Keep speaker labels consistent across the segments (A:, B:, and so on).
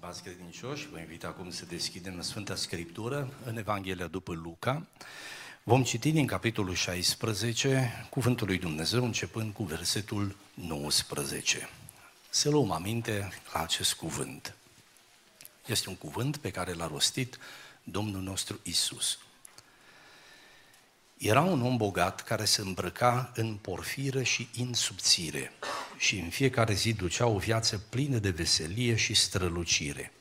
A: Stimați credincioși, vă invit acum să deschidem Sfânta Scriptură în Evanghelia după Luca. Vom citi din capitolul 16 Cuvântul lui Dumnezeu, începând cu versetul 19. Să luăm aminte la acest cuvânt. Este un cuvânt pe care l-a rostit Domnul nostru Isus. Era un om bogat care se îmbrăca în porfiră și în subțire și în fiecare zi ducea o viață plină de veselie și strălucire.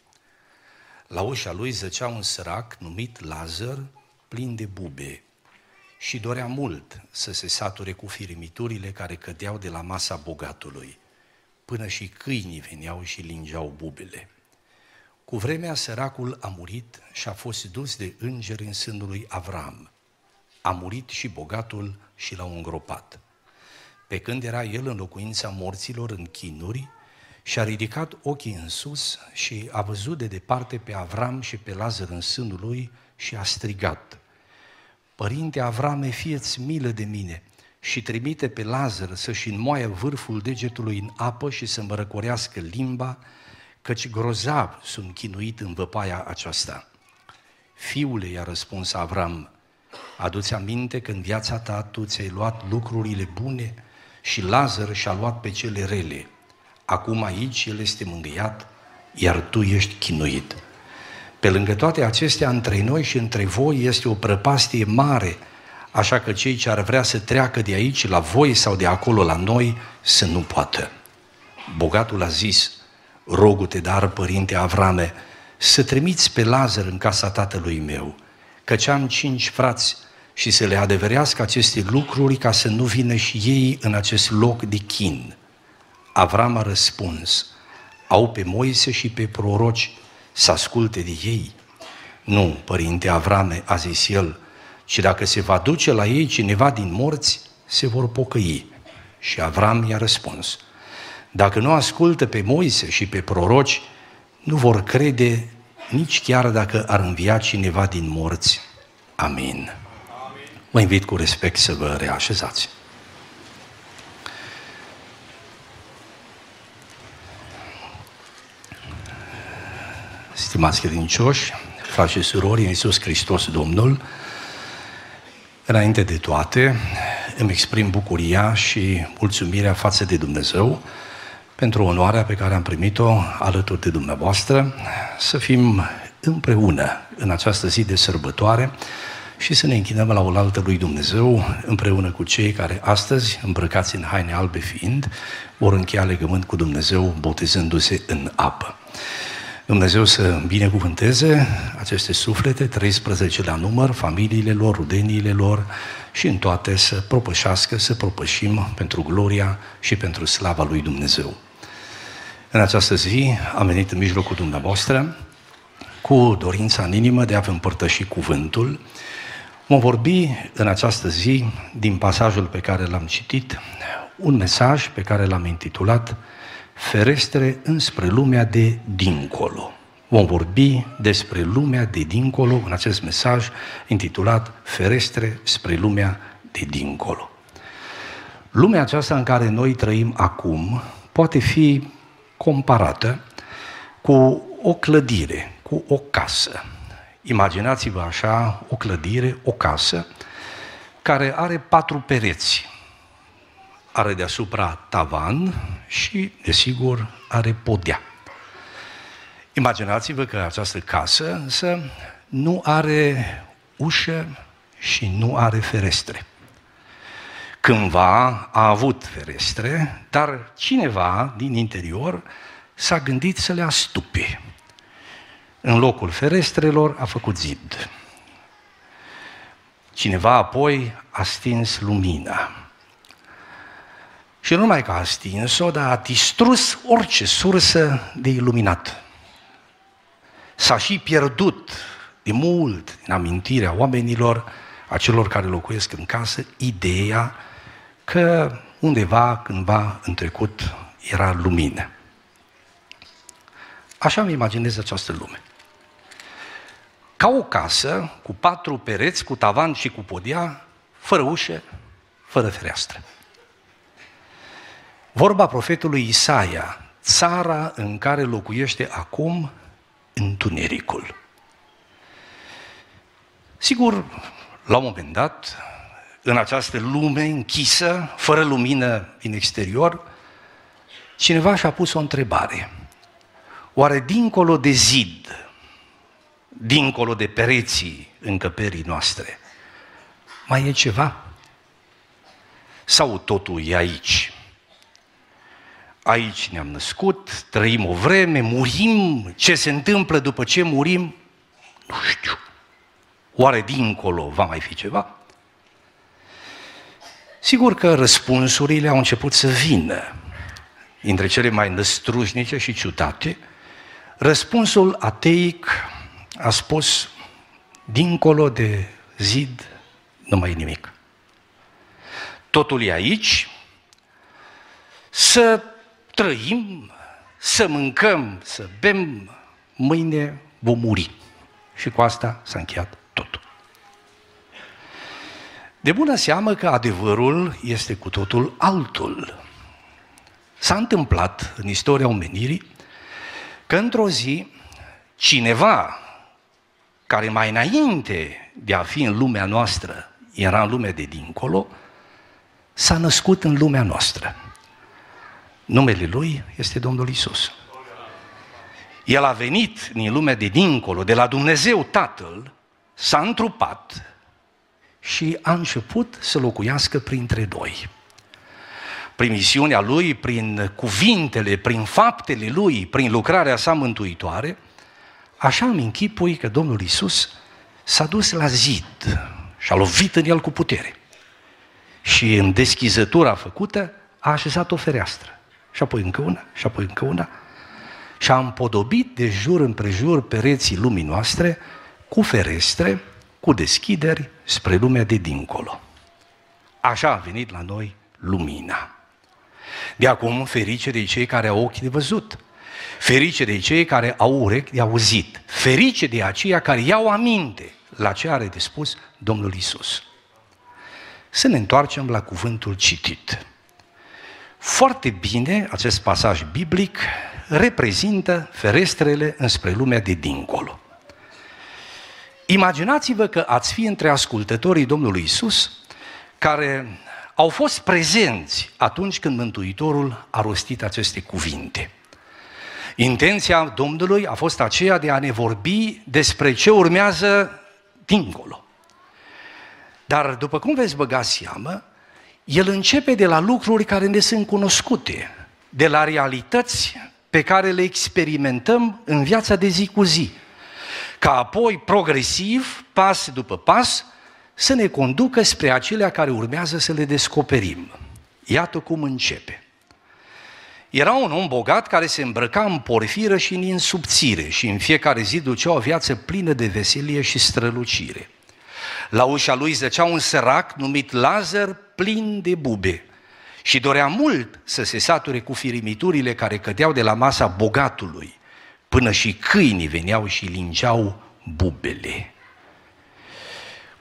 A: La ușa lui zăcea un sărac numit Lazar, plin de bube, și dorea mult să se sature cu firimiturile care cădeau de la masa bogatului, până și câinii veneau și lingeau bubele. Cu vremea săracul a murit și a fost dus de îngeri în sânul lui Avram. A murit și bogatul și l-au îngropat. Pe când era el în locuința morților în chinuri, și-a ridicat ochii în sus și a văzut de departe pe Avram și pe Lazar în sânul lui și a strigat. Părinte Avrame, fieți milă de mine și trimite pe Lazar să-și înmoaie vârful degetului în apă și să-mi răcorească limba, căci grozav sunt chinuit în văpaia aceasta. Fiule, i-a răspuns Avram, aduți aminte că în viața ta tu ți-ai luat lucrurile bune și Lazar și-a luat pe cele rele. Acum aici el este mângâiat, iar tu ești chinuit. Pe lângă toate acestea, între noi și între voi este o prăpastie mare, așa că cei ce ar vrea să treacă de aici la voi sau de acolo la noi, să nu poată. Bogatul a zis, rogu-te, dar, părinte Avrame, să trimiți pe Lazar în casa tatălui meu, căci am cinci frați și să le adeverească aceste lucruri ca să nu vină și ei în acest loc de chin. Avram a răspuns, au pe Moise și pe proroci să asculte de ei? Nu, părinte Avrame, a zis el, ci dacă se va duce la ei cineva din morți, se vor pocăi. Și Avram i-a răspuns, dacă nu ascultă pe Moise și pe proroci, nu vor crede nici chiar dacă ar învia cineva din morți. Amin. Mă invit cu respect să vă reașezați. Stimați credincioși, frați și surori, în Iisus Hristos Domnul, înainte de toate, îmi exprim bucuria și mulțumirea față de Dumnezeu pentru onoarea pe care am primit-o alături de dumneavoastră, să fim împreună în această zi de sărbătoare și să ne închinăm la oaltă lui Dumnezeu împreună cu cei care astăzi, îmbrăcați în haine albe fiind, vor încheia legământ cu Dumnezeu botezându-se în apă. Dumnezeu să binecuvânteze aceste suflete, 13 la număr, familiile lor, rudeniile lor și în toate să propășească, să propășim pentru gloria și pentru slava lui Dumnezeu. În această zi am venit în mijlocul dumneavoastră cu dorința în inimă de a vă împărtăși cuvântul. Vom vorbi în această zi din pasajul pe care l-am citit, un mesaj pe care l-am intitulat Ferestre înspre lumea de dincolo. Vom vorbi despre lumea de dincolo în acest mesaj intitulat Ferestre spre lumea de dincolo. Lumea aceasta în care noi trăim acum poate fi comparată cu o clădire, cu o casă. Imaginați-vă așa o clădire, o casă, care are patru pereți. Are deasupra tavan și, desigur, are podea. Imaginați-vă că această casă însă nu are ușă și nu are ferestre. Cândva a avut ferestre, dar cineva din interior s-a gândit să le astupe. În locul ferestrelor a făcut zid. Cineva apoi a stins lumina. Și nu numai că a stins-o, dar a distrus orice sursă de iluminat. S-a și pierdut de mult în amintirea oamenilor, a celor care locuiesc în casă, ideea că undeva, cândva, în trecut, era lumină. Așa îmi imaginez această lume. Ca o casă cu patru pereți, cu tavan și cu podea, fără ușă, fără fereastră. Vorba profetului Isaia, țara în care locuiește acum întunericul. Sigur, la un moment dat, în această lume închisă, fără lumină din exterior, cineva și-a pus o întrebare. Oare dincolo de zid, dincolo de pereții încăperii noastre, mai e ceva? Sau totul e aici? Aici ne-am născut, trăim o vreme, murim, ce se întâmplă după ce murim? Nu știu. Oare dincolo va mai fi ceva? Sigur că răspunsurile au început să vină, dintre cele mai năstrușnice și ciutate. Răspunsul ateic a spus, dincolo de zid, nu mai e nimic. Totul e aici, să trăim, să mâncăm, să bem, mâine vom muri. Și cu asta s-a încheiat totul. De bună seamă că adevărul este cu totul altul. S-a întâmplat în istoria omenirii că într-o zi cineva care mai înainte de a fi în lumea noastră era în lumea de dincolo, s-a născut în lumea noastră. Numele Lui este Domnul Isus. El a venit din lumea de dincolo, de la Dumnezeu Tatăl, s-a întrupat și a început să locuiască printre noi. Prin misiunea Lui, prin cuvintele, prin faptele Lui, prin lucrarea sa mântuitoare, așa îmi închipui că Domnul Isus s-a dus la zid și a lovit în el cu putere. Și în deschizătura făcută a așezat o fereastră și apoi încă una, și apoi încă una, și a împodobit de jur împrejur pereții lumii noastre cu ferestre, cu deschideri spre lumea de dincolo. Așa a venit la noi lumina. De acum, ferice de cei care au ochi de văzut, ferice de cei care au urechi de auzit, ferice de aceia care iau aminte la ce are de spus Domnul Isus. Să ne întoarcem la cuvântul citit. Foarte bine, acest pasaj biblic reprezintă ferestrele înspre lumea de dincolo. Imaginați-vă că ați fi între ascultătorii Domnului Isus care au fost prezenți atunci când Mântuitorul a rostit aceste cuvinte. Intenția Domnului a fost aceea de a ne vorbi despre ce urmează dincolo. Dar după cum veți băga seamă, el începe de la lucruri care ne sunt cunoscute, de la realități pe care le experimentăm în viața de zi cu zi, ca apoi, progresiv, pas după pas, să ne conducă spre acelea care urmează să le descoperim. Iată cum începe. Era un om bogat care se îmbrăca în porfiră și în insubțire și în fiecare zi ducea o viață plină de veselie și strălucire. La ușa lui zăcea un sărac numit Lazar, plin de bube și dorea mult să se sature cu firimiturile care cădeau de la masa bogatului, până și câinii veneau și lingeau bubele.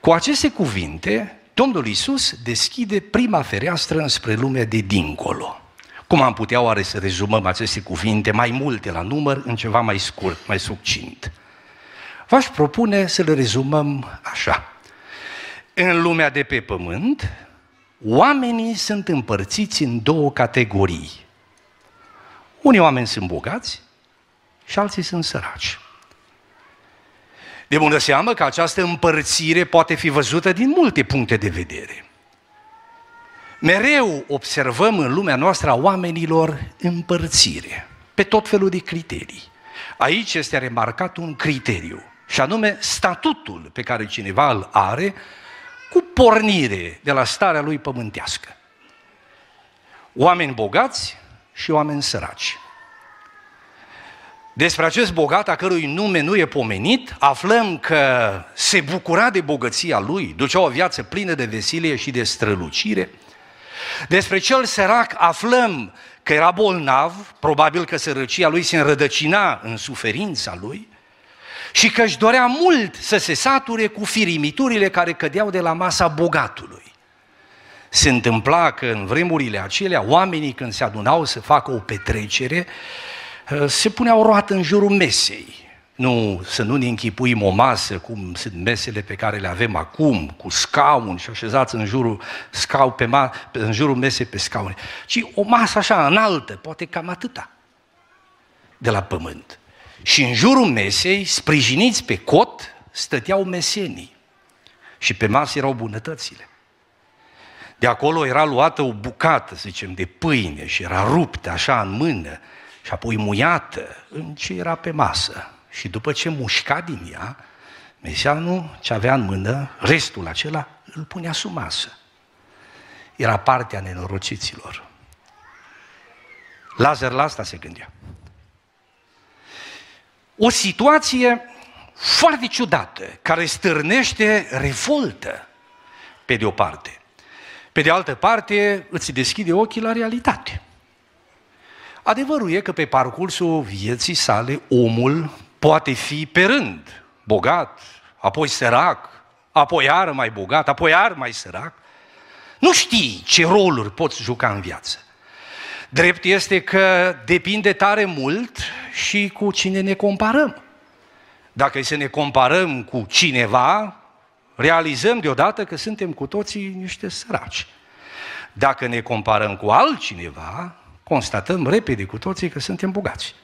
A: Cu aceste cuvinte, Domnul Isus deschide prima fereastră înspre lumea de dincolo. Cum am putea oare să rezumăm aceste cuvinte, mai multe la număr, în ceva mai scurt, mai succint? V-aș propune să le rezumăm așa. În lumea de pe pământ, oamenii sunt împărțiți în două categorii. Unii oameni sunt bogați și alții sunt săraci. De bună seamă că această împărțire poate fi văzută din multe puncte de vedere. Mereu observăm în lumea noastră a oamenilor împărțire, pe tot felul de criterii. Aici este remarcat un criteriu, și anume statutul pe care cineva îl are cu pornire de la starea lui pământească. Oameni bogați și oameni săraci. Despre acest bogat, a cărui nume nu e pomenit, aflăm că se bucura de bogăția lui, ducea o viață plină de veselie și de strălucire. Despre cel sărac aflăm că era bolnav, probabil că sărăcia lui se înrădăcina în suferința lui, și că își dorea mult să se sature cu firimiturile care cădeau de la masa bogatului. Se întâmpla că în vremurile acelea, oamenii când se adunau să facă o petrecere, se puneau roată în jurul mesei. Nu, să nu ne închipuim o masă, cum sunt mesele pe care le avem acum, cu scaun și așezați în jurul, scau pe ma, în jurul mesei pe scaune, ci o masă așa înaltă, poate cam atâta, de la pământ. Și în jurul mesei, sprijiniți pe cot, stăteau mesenii. Și pe masă erau bunătățile. De acolo era luată o bucată, să zicem, de pâine și era ruptă așa în mână și apoi muiată în ce era pe masă. Și după ce mușca din ea, Mesianul ce avea în mână, restul acela, îl punea sub masă. Era partea nenorociților. Lazar la asta se gândea. O situație foarte ciudată, care stârnește revoltă, pe de o parte. Pe de altă parte, îți deschide ochii la realitate. Adevărul e că pe parcursul vieții sale, omul poate fi pe rând, bogat, apoi sărac, apoi iar mai bogat, apoi iar mai sărac. Nu știi ce roluri poți juca în viață. Drept este că depinde tare mult și cu cine ne comparăm. Dacă să ne comparăm cu cineva, realizăm deodată că suntem cu toții niște săraci. Dacă ne comparăm cu altcineva, constatăm repede cu toții că suntem bogați.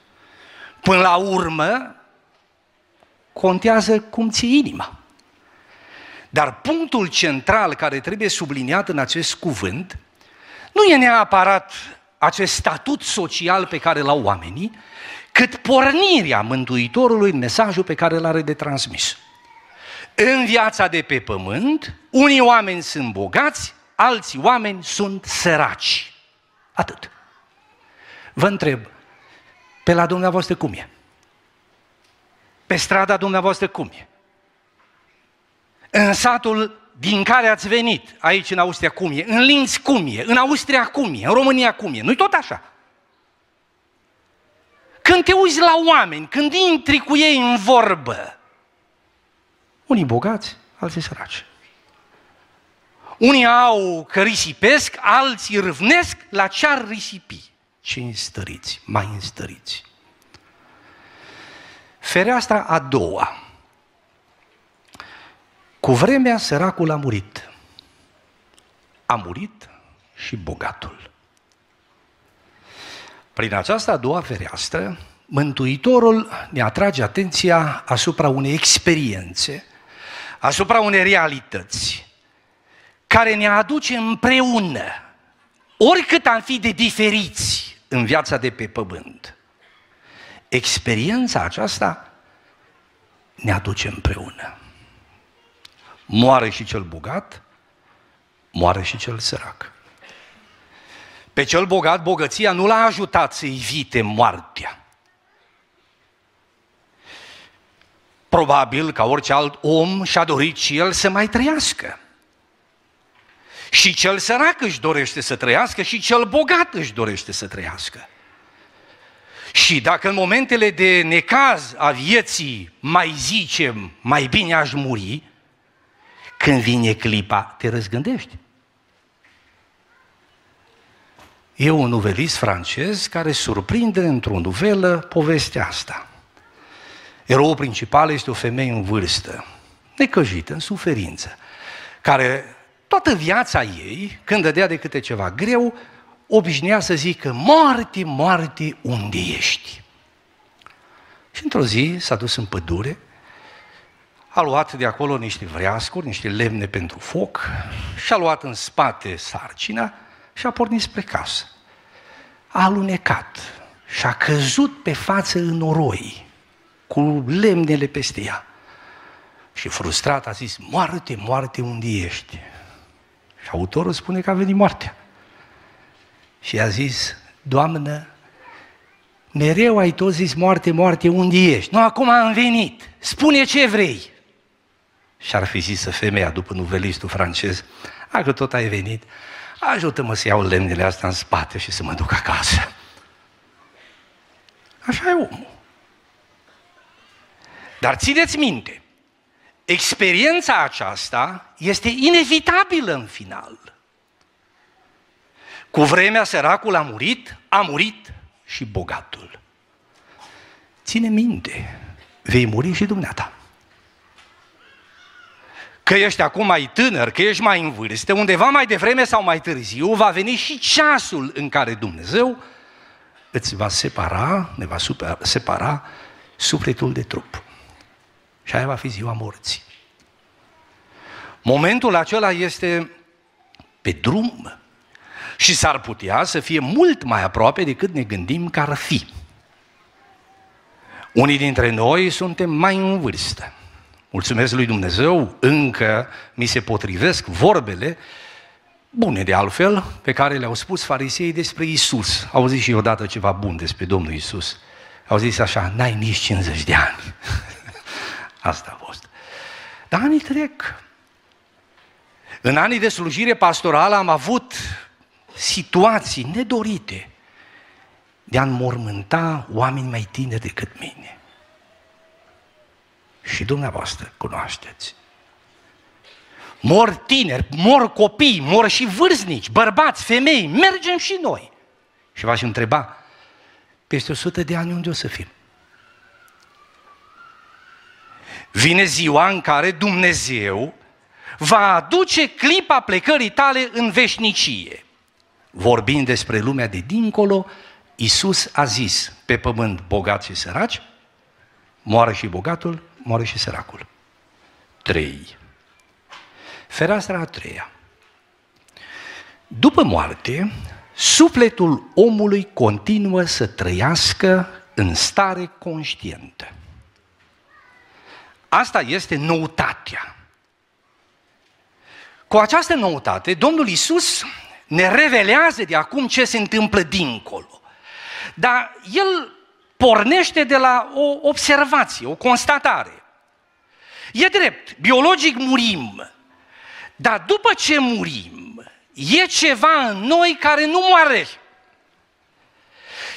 A: Până la urmă, contează cum ți inima. Dar punctul central care trebuie subliniat în acest cuvânt nu e neapărat acest statut social pe care l-au oamenii, cât pornirea Mântuitorului în mesajul pe care l-are de transmis. În viața de pe pământ, unii oameni sunt bogați, alții oameni sunt săraci. Atât. Vă întreb, pe la dumneavoastră cum e? Pe strada dumneavoastră cum e? În satul din care ați venit, aici în Austria cum e? În Linz cum e? În Austria cum e? În România cum e? Nu-i tot așa? Când te uiți la oameni, când intri cu ei în vorbă, unii bogați, alții săraci. Unii au că risipesc, alții râvnesc la ce ar risipi. Ce înstăriți, mai înstăriți. Fereastra a doua. Cu vremea săracul a murit. A murit și bogatul. Prin această a doua fereastră, Mântuitorul ne atrage atenția asupra unei experiențe, asupra unei realități, care ne aduce împreună, oricât am fi de diferiți în viața de pe pământ. Experiența aceasta ne aduce împreună. Moare și cel bogat, moare și cel sărac. Pe cel bogat, bogăția nu l-a ajutat să evite moartea. Probabil, ca orice alt om, și-a dorit și el să mai trăiască. Și cel sărac își dorește să trăiască și cel bogat își dorește să trăiască. Și dacă în momentele de necaz a vieții mai zicem, mai bine aș muri, când vine clipa, te răzgândești. E un novelist francez care surprinde într-o novelă povestea asta. Eroul principal este o femeie în vârstă, necăjită, în suferință, care toată viața ei, când dădea de câte ceva greu, obișnuia să zică, moarte, moarte, unde ești? Și într-o zi s-a dus în pădure, a luat de acolo niște vreascuri, niște lemne pentru foc, și-a luat în spate sarcina și a pornit spre casă. A alunecat și a căzut pe față în oroi, cu lemnele peste ea. Și frustrat a zis, moarte, moarte, unde ești? Și autorul spune că a venit moartea. Și a zis, Doamnă, mereu ai tot zis moarte, moarte, unde ești? Nu, acum am venit, spune ce vrei. Și ar fi zis femeia, după nuvelistul francez, dacă tot ai venit, ajută-mă să iau lemnele astea în spate și să mă duc acasă. Așa e omul. Dar țineți minte, experiența aceasta este inevitabilă în final. Cu vremea săracul a murit, a murit și bogatul. Ține minte, vei muri și dumneata. Că ești acum mai tânăr, că ești mai în vârstă, undeva mai devreme sau mai târziu va veni și ceasul în care Dumnezeu îți va separa, ne va separa sufletul de trup. Și aia va fi ziua morții. Momentul acela este pe drum și s-ar putea să fie mult mai aproape decât ne gândim că ar fi. Unii dintre noi suntem mai în vârstă. Mulțumesc lui Dumnezeu, încă mi se potrivesc vorbele bune de altfel, pe care le-au spus farisei despre Isus. Au zis și odată ceva bun despre Domnul Isus. Au zis așa, n-ai nici 50 de ani. Asta a fost. Dar anii trec. În anii de slujire pastorală am avut situații nedorite de a înmormânta oameni mai tineri decât mine. Și dumneavoastră cunoașteți. Mor tineri, mor copii, mor și vârstnici, bărbați, femei, mergem și noi. Și v-aș întreba, peste 100 de ani unde o să fim? Vine ziua în care Dumnezeu va aduce clipa plecării tale în veșnicie. Vorbind despre lumea de dincolo, Iisus a zis, pe pământ bogați și săraci, moară și bogatul, moare și săracul. Trei. Fereastra a treia. După moarte, sufletul omului continuă să trăiască în stare conștientă. Asta este noutatea. Cu această noutate, Domnul Isus ne revelează de acum ce se întâmplă dincolo. Dar El pornește de la o observație, o constatare. E drept, biologic murim, dar după ce murim, e ceva în noi care nu moare.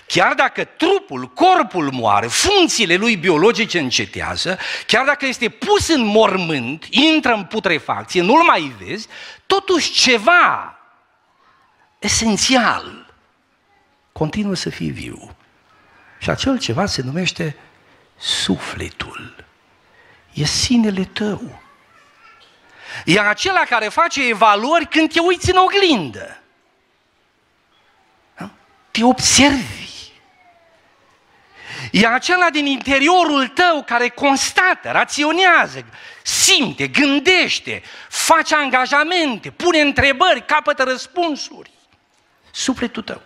A: Chiar dacă trupul, corpul moare, funcțiile lui biologice încetează, chiar dacă este pus în mormânt, intră în putrefacție, nu-l mai vezi, totuși ceva esențial continuă să fie viu. Și acel ceva se numește sufletul. E sinele tău. E acela care face evaluări când te uiți în oglindă. Te observi. E acela din interiorul tău care constată, raționează, simte, gândește, face angajamente, pune întrebări, capătă răspunsuri. Sufletul tău.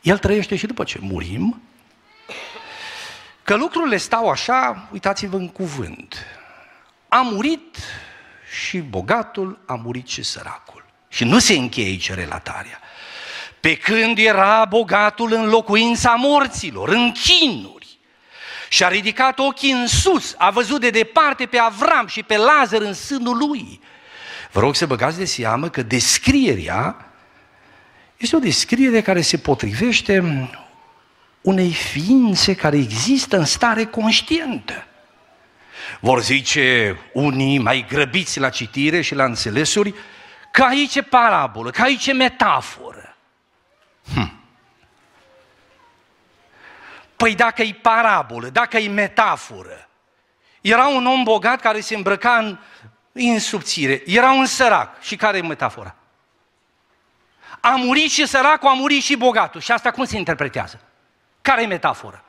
A: El trăiește și după ce murim. Că lucrurile stau așa, uitați-vă în cuvânt. A murit și bogatul, a murit și săracul. Și nu se încheie aici relatarea. Pe când era bogatul în locuința morților, în chinuri, și a ridicat ochii în sus, a văzut de departe pe Avram și pe Lazar în sânul lui. Vă rog să băgați de seamă că descrierea este o descriere care se potrivește unei ființe care există în stare conștientă. Vor zice unii mai grăbiți la citire și la înțelesuri că aici e parabolă, că aici e metaforă. Hm. Păi dacă e parabolă, dacă e metaforă, era un om bogat care se îmbrăca în, în subțire, era un sărac. Și care e metafora? A murit și săracul, a murit și bogatul. Și asta cum se interpretează? Care e metafora?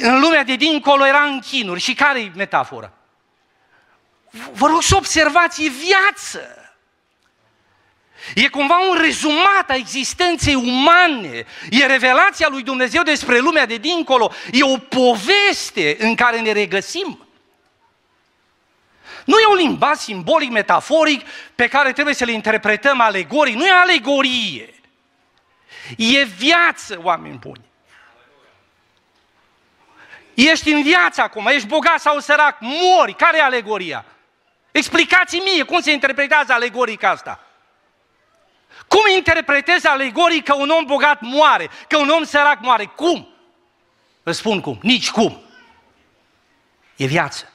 A: În lumea de dincolo era în chinuri. Și care e metafora? Vă rog să observați, e viață. E cumva un rezumat a existenței umane. E revelația lui Dumnezeu despre lumea de dincolo. E o poveste în care ne regăsim. Nu e un limbaj simbolic, metaforic, pe care trebuie să le interpretăm alegorii. Nu e alegorie. E viață, oameni buni. Ești în viață acum, ești bogat sau sărac, mori. Care e alegoria? Explicați mie cum se interpretează alegorica asta. Cum interpretezi alegoric că un om bogat moare, că un om sărac moare? Cum? Răspund cum. Nici cum. E viață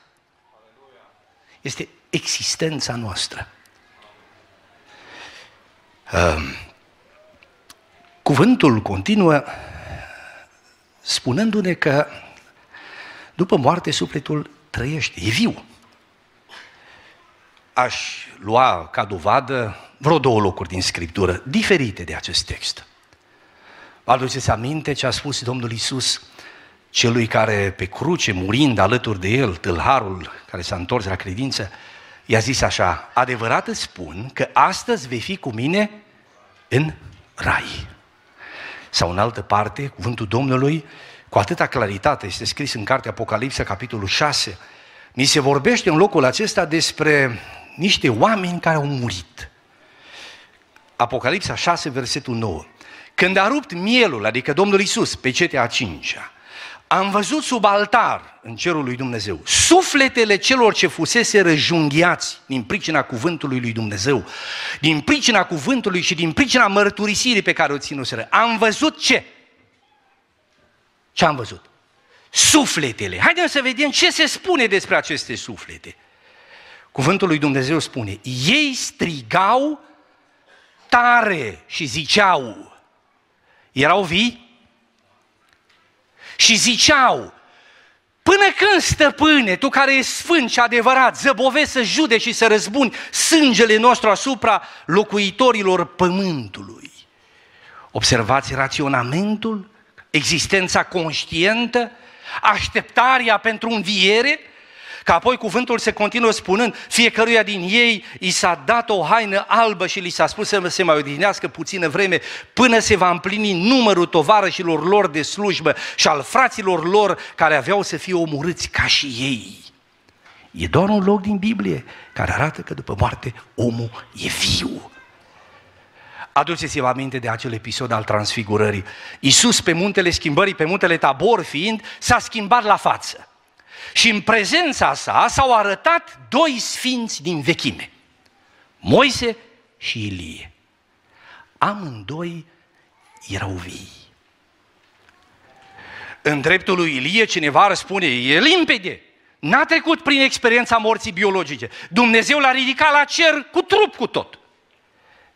A: este existența noastră. Cuvântul continuă spunându-ne că după moarte sufletul trăiește, e viu. Aș lua ca dovadă vreo două locuri din Scriptură, diferite de acest text. Vă aduceți aminte ce a spus Domnul Isus celui care pe cruce, murind alături de el, tâlharul care s-a întors la credință, i-a zis așa, adevărat îți spun că astăzi vei fi cu mine în rai. Sau în altă parte, cuvântul Domnului, cu atâta claritate, este scris în cartea Apocalipsa, capitolul 6, ni se vorbește în locul acesta despre niște oameni care au murit. Apocalipsa 6, versetul 9. Când a rupt mielul, adică Domnul Isus, pe cetea a cincea, am văzut sub altar, în cerul lui Dumnezeu, sufletele celor ce fusese răjunghiați din pricina cuvântului lui Dumnezeu, din pricina cuvântului și din pricina mărturisirii pe care o ținuseră. Am văzut ce? Ce am văzut? Sufletele. Haideți să vedem ce se spune despre aceste suflete. Cuvântul lui Dumnezeu spune, ei strigau tare și ziceau, erau vii? Și ziceau, Până când, stăpâne, tu care ești sfânt și adevărat, zăbovezi să judeci și să răzbuni sângele nostru asupra locuitorilor pământului? Observați raționamentul, existența conștientă, așteptarea pentru înviere, Că apoi cuvântul se continuă spunând, fiecăruia din ei i s-a dat o haină albă și li s-a spus să se mai odihnească puțină vreme până se va împlini numărul tovarășilor lor de slujbă și al fraților lor care aveau să fie omorâți ca și ei. E doar un loc din Biblie care arată că după moarte omul e viu. Aduceți-vă aminte de acel episod al transfigurării. Iisus pe muntele schimbării, pe muntele Tabor fiind, s-a schimbat la față. Și în prezența sa s-au arătat doi sfinți din vechime, Moise și Ilie. Amândoi erau vii. În dreptul lui Ilie cineva răspunde, e limpede, n-a trecut prin experiența morții biologice. Dumnezeu l-a ridicat la cer cu trup cu tot.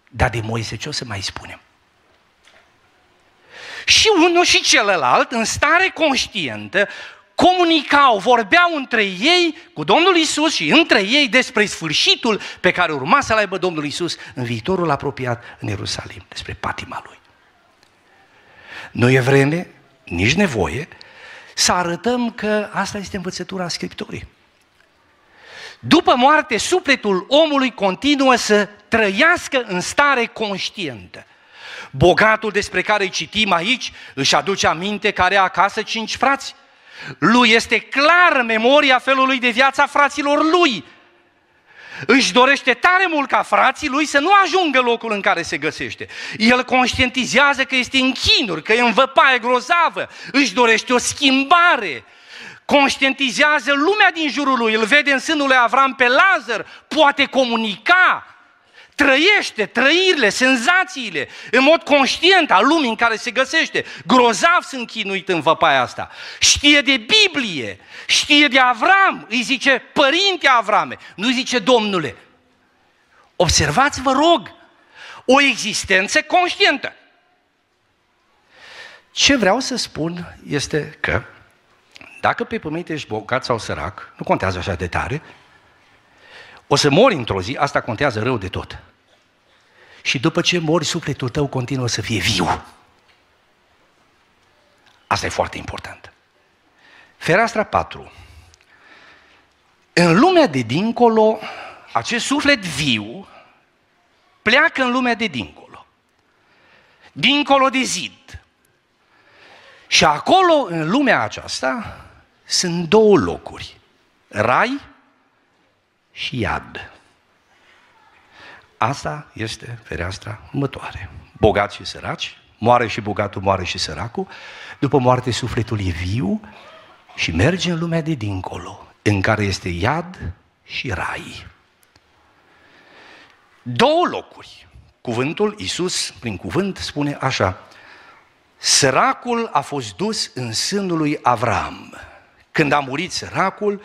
A: Dar de Moise ce o să mai spunem? Și unul și celălalt, în stare conștientă, comunicau, vorbeau între ei cu Domnul Isus și între ei despre sfârșitul pe care urma să-l aibă Domnul Isus în viitorul apropiat în Ierusalim, despre patima lui. Nu e vreme, nici nevoie, să arătăm că asta este învățătura Scripturii. După moarte, sufletul omului continuă să trăiască în stare conștientă. Bogatul despre care îi citim aici își aduce aminte că are acasă cinci frați lui este clar memoria felului de viață a fraților lui. Își dorește tare mult ca frații lui să nu ajungă locul în care se găsește. El conștientizează că este în chinuri, că e în văpaie grozavă. Își dorește o schimbare. Conștientizează lumea din jurul lui. Îl vede în sânul lui Avram pe Lazar. Poate comunica trăiește trăirile, senzațiile, în mod conștient al lumii în care se găsește. Grozav sunt chinuit în văpaia asta. Știe de Biblie, știe de Avram, îi zice Părinte Avrame, nu îi zice Domnule. Observați, vă rog, o existență conștientă. Ce vreau să spun este că dacă pe pământ ești bogat sau sărac, nu contează așa de tare, o să mori într-o zi, asta contează rău de tot. Și după ce mori, sufletul tău continuă să fie viu. Asta e foarte important. Fereastra 4. În lumea de dincolo, acest suflet viu pleacă în lumea de dincolo. Dincolo de zid. Și acolo, în lumea aceasta, sunt două locuri. Rai și iad. Asta este fereastra următoare. Bogați și săraci, moare și bogatul, moare și săracul, după moarte sufletul e viu și merge în lumea de dincolo, în care este iad și rai. Două locuri. Cuvântul, Iisus, prin cuvânt, spune așa, Săracul a fost dus în sânul lui Avram. Când a murit săracul,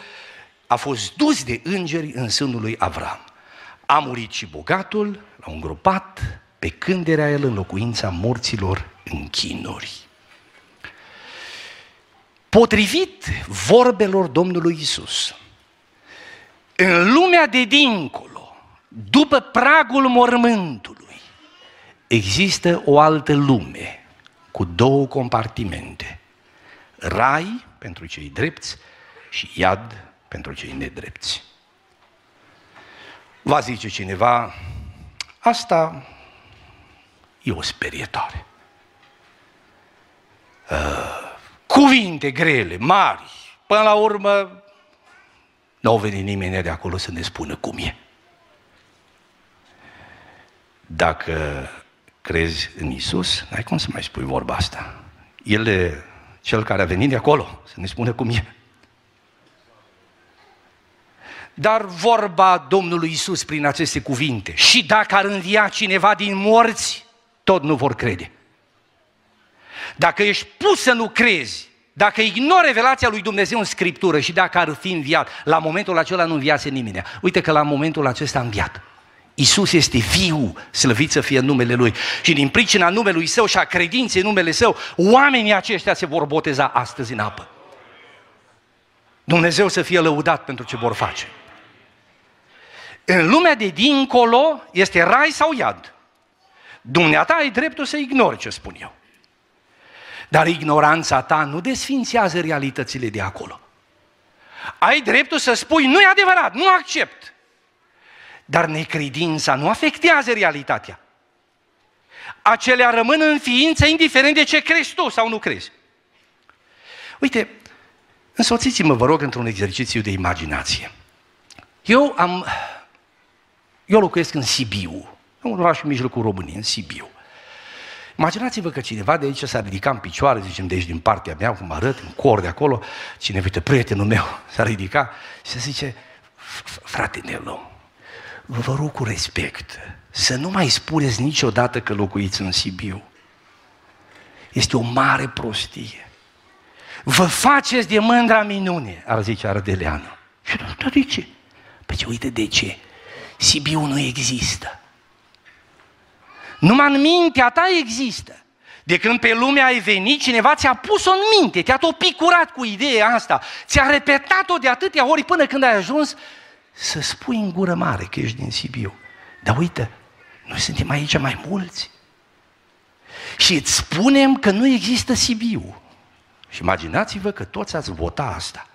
A: a fost dus de îngeri în sânul lui Avram. A murit și bogatul, l-au îngropat, pe când era el în locuința morților în chinuri. Potrivit vorbelor Domnului Isus, în lumea de dincolo, după pragul mormântului, există o altă lume cu două compartimente. Rai pentru cei drepți și iad pentru cei nedrepți. Va zice cineva, asta e o sperietoare. Uh, cuvinte grele, mari, până la urmă nu au venit nimeni de acolo să ne spună cum e. Dacă crezi în Isus, n-ai cum să mai spui vorba asta. El e cel care a venit de acolo să ne spună cum e. Dar vorba Domnului Isus prin aceste cuvinte, și dacă ar învia cineva din morți, tot nu vor crede. Dacă ești pus să nu crezi, dacă ignori revelația lui Dumnezeu în Scriptură și dacă ar fi înviat, la momentul acela nu înviase nimeni. Uite că la momentul acesta a înviat. Isus este viu, slăvit să fie numele Lui. Și din pricina numelui Său și a credinței numele Său, oamenii aceștia se vor boteza astăzi în apă. Dumnezeu să fie lăudat pentru ce vor face. În lumea de dincolo este rai sau iad. Dumneata ai dreptul să ignori ce spun eu. Dar ignoranța ta nu desfințează realitățile de acolo. Ai dreptul să spui, nu e adevărat, nu accept. Dar necredința nu afectează realitatea. Acelea rămân în ființă indiferent de ce crezi tu sau nu crezi. Uite, însoțiți-mă, vă rog, într-un exercițiu de imaginație. Eu am... Eu locuiesc în Sibiu, un oraș în mijlocul României, în Sibiu. Imaginați-vă că cineva de aici s-a ridicat în picioare, zicem de aici din partea mea, cum arăt, în cor de acolo, cine uite, prietenul meu s-a ridicat și se zice, frate Nelo, vă rog cu respect, să nu mai spuneți niciodată că locuiți în Sibiu. Este o mare prostie. Vă faceți de mândra minune, ar zice Ardeleanu. Și dar de ce? Păi ce, uite de ce. Sibiu nu există. Numai în mintea ta există. De când pe lume ai venit, cineva ți-a pus-o în minte, te-a tot picurat cu ideea asta, ți-a repetat-o de atâtea ori până când ai ajuns să spui în gură mare că ești din Sibiu. Dar uite, noi suntem aici mai mulți. Și îți spunem că nu există Sibiu. Și imaginați-vă că toți ați votat asta.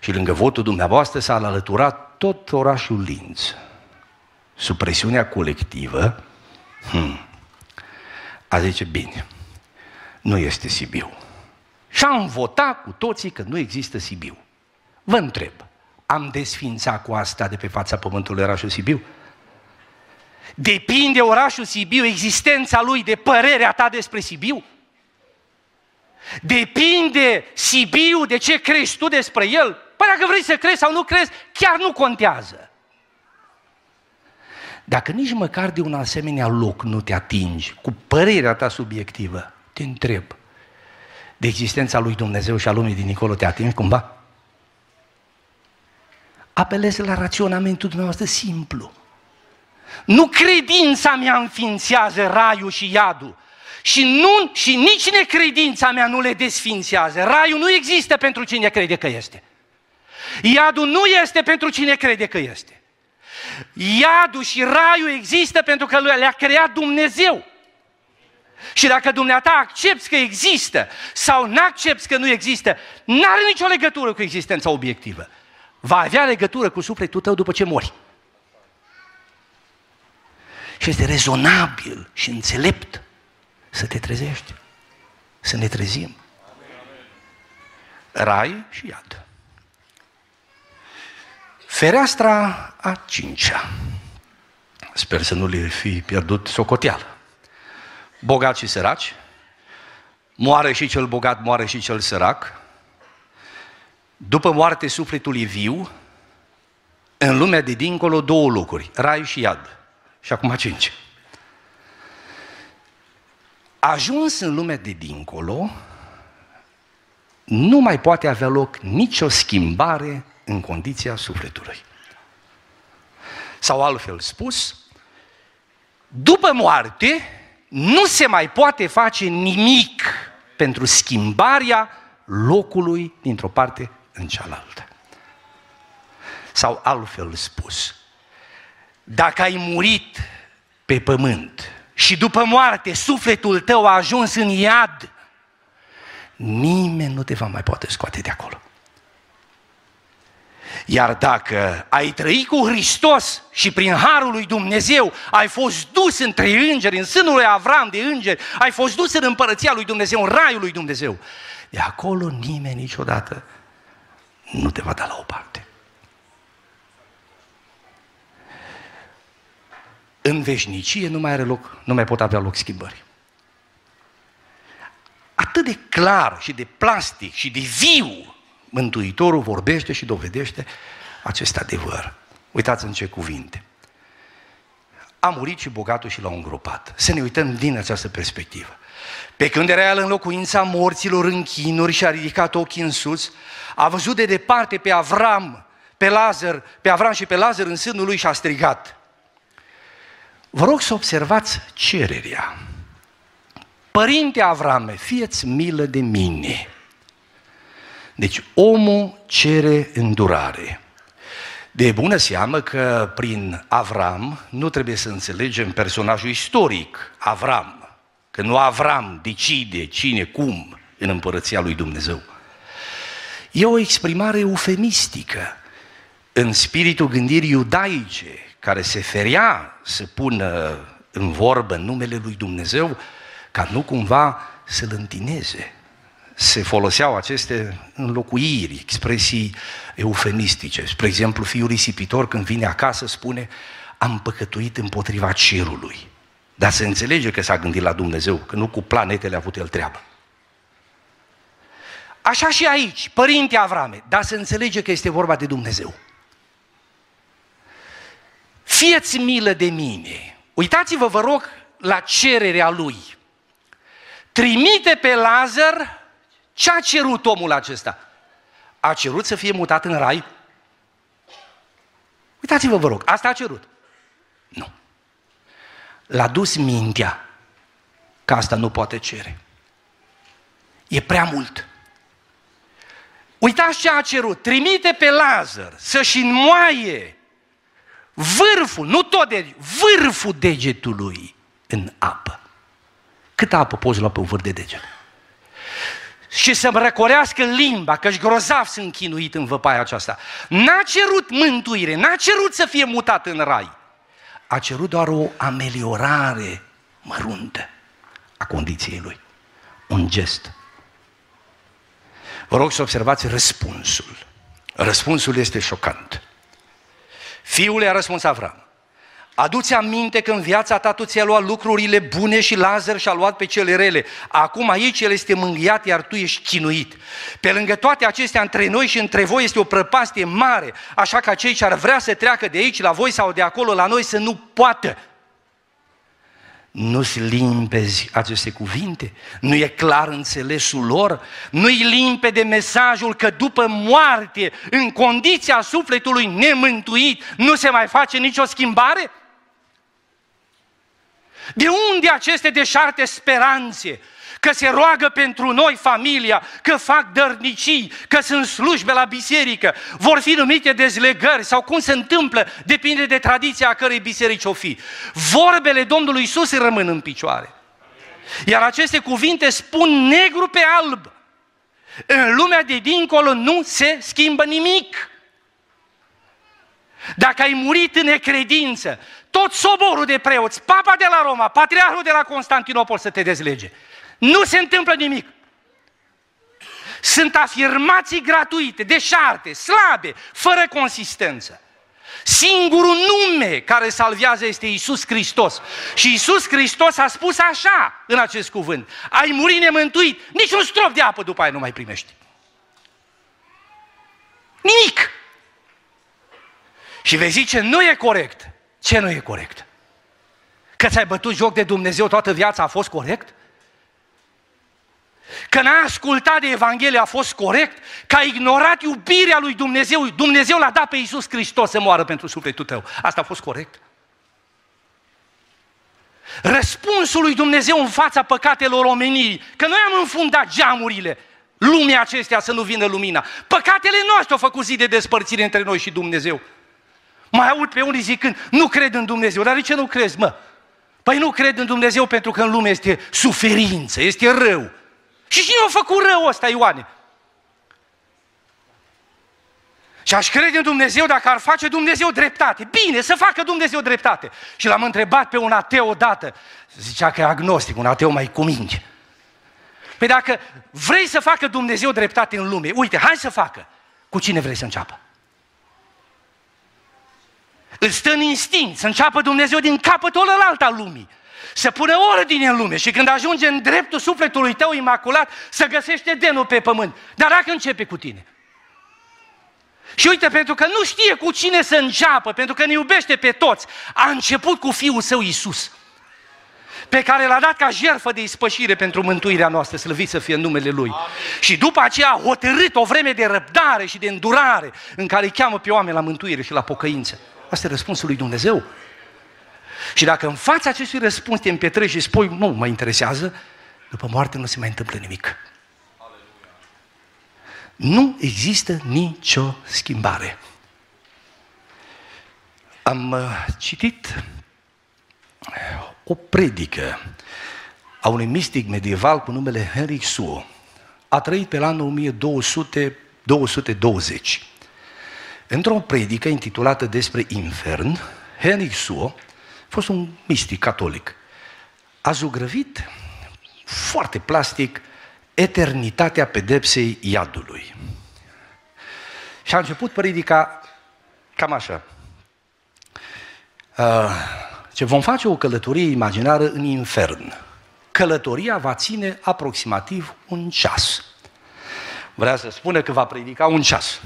A: Și lângă votul dumneavoastră s-a alăturat tot orașul Linz. Sub presiunea colectivă, Hmm. A zice, bine, nu este Sibiu. Și am votat cu toții că nu există Sibiu. Vă întreb, am desfințat cu asta de pe fața pământului orașul Sibiu? Depinde orașul Sibiu, existența lui de părerea ta despre Sibiu? Depinde Sibiu de ce crezi tu despre el? Păi dacă vrei să crezi sau nu crezi, chiar nu contează. Dacă nici măcar de un asemenea loc nu te atingi cu părerea ta subiectivă, te întreb, de existența lui Dumnezeu și a lumii din Nicolo te atingi cumva? Apelezi la raționamentul dumneavoastră simplu. Nu credința mea înființează raiul și iadul. Și, nu, și nici necredința mea nu le desfințează. Raiul nu există pentru cine crede că este. Iadul nu este pentru cine crede că este. Iadul și raiul există pentru că le-a creat Dumnezeu. Și dacă dumneata accepti că există sau nu accepti că nu există, n-are nicio legătură cu existența obiectivă. Va avea legătură cu sufletul tău după ce mori. Și este rezonabil și înțelept să te trezești, să ne trezim. Rai și iad. Fereastra a cincea. Sper să nu le fi pierdut socoteală. Bogați și săraci. Moare și cel bogat, moare și cel sărac. După moarte sufletul e viu. În lumea de dincolo două lucruri, rai și iad. Și acum cinci. Ajuns în lumea de dincolo, nu mai poate avea loc nicio schimbare în condiția sufletului. Sau altfel spus, după moarte nu se mai poate face nimic pentru schimbarea locului dintr-o parte în cealaltă. Sau altfel spus, dacă ai murit pe pământ și după moarte sufletul tău a ajuns în iad, nimeni nu te va mai poate scoate de acolo. Iar dacă ai trăit cu Hristos și prin Harul lui Dumnezeu ai fost dus între îngeri, în sânul lui Avram de îngeri, ai fost dus în împărăția lui Dumnezeu, în raiul lui Dumnezeu, de acolo nimeni niciodată nu te va da la o parte. În veșnicie nu mai are loc, nu mai pot avea loc schimbări. Atât de clar și de plastic și de viu Mântuitorul vorbește și dovedește acest adevăr. Uitați în ce cuvinte. A murit și bogatul și l-a îngropat. Să ne uităm din această perspectivă. Pe când era el în locuința morților în chinuri și a ridicat ochii în sus, a văzut de departe pe Avram, pe Lazar, pe Avram și pe Lazar în sânul lui și a strigat. Vă rog să observați cererea. Părinte Avrame, fieți milă de mine. Deci omul cere îndurare. De bună seamă că prin Avram nu trebuie să înțelegem personajul istoric, Avram, că nu Avram decide cine, cum în împărăția lui Dumnezeu. E o exprimare eufemistică în spiritul gândirii iudaice, care se ferea să pună în vorbă numele lui Dumnezeu, ca nu cumva să-l întineze se foloseau aceste înlocuiri, expresii eufemistice. Spre exemplu, fiul risipitor când vine acasă spune am păcătuit împotriva cerului. Dar se înțelege că s-a gândit la Dumnezeu, că nu cu planetele a avut el treabă. Așa și aici, părinte Avrame, dar se înțelege că este vorba de Dumnezeu. Fieți milă de mine. Uitați-vă, vă rog, la cererea lui. Trimite pe Lazar ce a cerut omul acesta? A cerut să fie mutat în rai? Uitați-vă, vă rog, asta a cerut. Nu. L-a dus mintea că asta nu poate cere. E prea mult. Uitați ce a cerut. Trimite pe Lazar să-și înmoaie vârful, nu tot de vârful degetului în apă. Cât apă poți lua pe un vârf de deget? Și să-mi răcorească limba, că-și grozav sunt chinuit în văpaia aceasta. N-a cerut mântuire, n-a cerut să fie mutat în rai. A cerut doar o ameliorare măruntă a condiției lui. Un gest. Vă rog să observați răspunsul. Răspunsul este șocant. Fiul i-a răspuns Avram. Aduți aminte că în viața ta tu ți-ai luat lucrurile bune și Lazar și-a luat pe cele rele. Acum aici el este mângâiat, iar tu ești chinuit. Pe lângă toate acestea, între noi și între voi este o prăpastie mare, așa că cei ce ar vrea să treacă de aici la voi sau de acolo la noi să nu poată. Nu-s limpezi aceste cuvinte? Nu e clar înțelesul lor? Nu-i limpede mesajul că după moarte, în condiția sufletului nemântuit, nu se mai face nicio schimbare? De unde aceste deșarte speranțe? Că se roagă pentru noi familia, că fac dărnicii, că sunt slujbe la biserică, vor fi numite dezlegări sau cum se întâmplă, depinde de tradiția a cărei biserici o fi. Vorbele Domnului Isus rămân în picioare. Iar aceste cuvinte spun negru pe alb. În lumea de dincolo nu se schimbă nimic. Dacă ai murit în necredință, tot soborul de preoți, papa de la Roma, patriarhul de la Constantinopol să te dezlege. Nu se întâmplă nimic. Sunt afirmații gratuite, deșarte, slabe, fără consistență. Singurul nume care salvează este Isus Hristos. Și Isus Hristos a spus așa în acest cuvânt. Ai murit nemântuit, niciun strop de apă după aia nu mai primești. Nimic. Și vei zice, nu e corect. Ce nu e corect? Că ți-ai bătut joc de Dumnezeu toată viața a fost corect? Că n-ai ascultat de Evanghelie a fost corect? Că ai ignorat iubirea lui Dumnezeu? Dumnezeu l-a dat pe Iisus Hristos să moară pentru sufletul tău. Asta a fost corect? Răspunsul lui Dumnezeu în fața păcatelor omenirii, că noi am înfundat geamurile lumea acestea să nu vină lumina. Păcatele noastre au făcut zi de despărțire între noi și Dumnezeu. Mai aud pe unii zicând, nu cred în Dumnezeu. Dar de ce nu crezi, mă? Păi nu cred în Dumnezeu pentru că în lume este suferință, este rău. Și cine a făcut rău ăsta, Ioane? Și aș crede în Dumnezeu dacă ar face Dumnezeu dreptate. Bine, să facă Dumnezeu dreptate. Și l-am întrebat pe un ateu odată. Zicea că e agnostic, un ateu mai cuminge. Păi dacă vrei să facă Dumnezeu dreptate în lume, uite, hai să facă. Cu cine vrei să înceapă? Îl stă în instinct să înceapă Dumnezeu din capătul ălalt al lumii. Să pună ordine în lume și când ajunge în dreptul sufletului tău imaculat, să găsește denul pe pământ. Dar dacă începe cu tine? Și uite, pentru că nu știe cu cine să înceapă, pentru că ne iubește pe toți, a început cu Fiul Său Iisus, pe care l-a dat ca jertfă de ispășire pentru mântuirea noastră, slăvit să fie în numele Lui. Amin. Și după aceea a hotărât o vreme de răbdare și de îndurare în care îi cheamă pe oameni la mântuire și la pocăință. Asta e răspunsul lui Dumnezeu. Și dacă în fața acestui răspuns te împetreci și spui, nu mă interesează, după moarte nu se mai întâmplă nimic. Nu există nicio schimbare. Am uh, citit o predică a unui mistic medieval cu numele Henrik Suo. A trăit pe anul 1200, 220. Într-o predică intitulată despre infern, Henrik Suo, a fost un mistic catolic, a zugrăvit foarte plastic eternitatea pedepsei iadului. Și a început predica cam așa. Uh, ce vom face o călătorie imaginară în infern. Călătoria va ține aproximativ un ceas. Vrea să spună că va predica un ceas.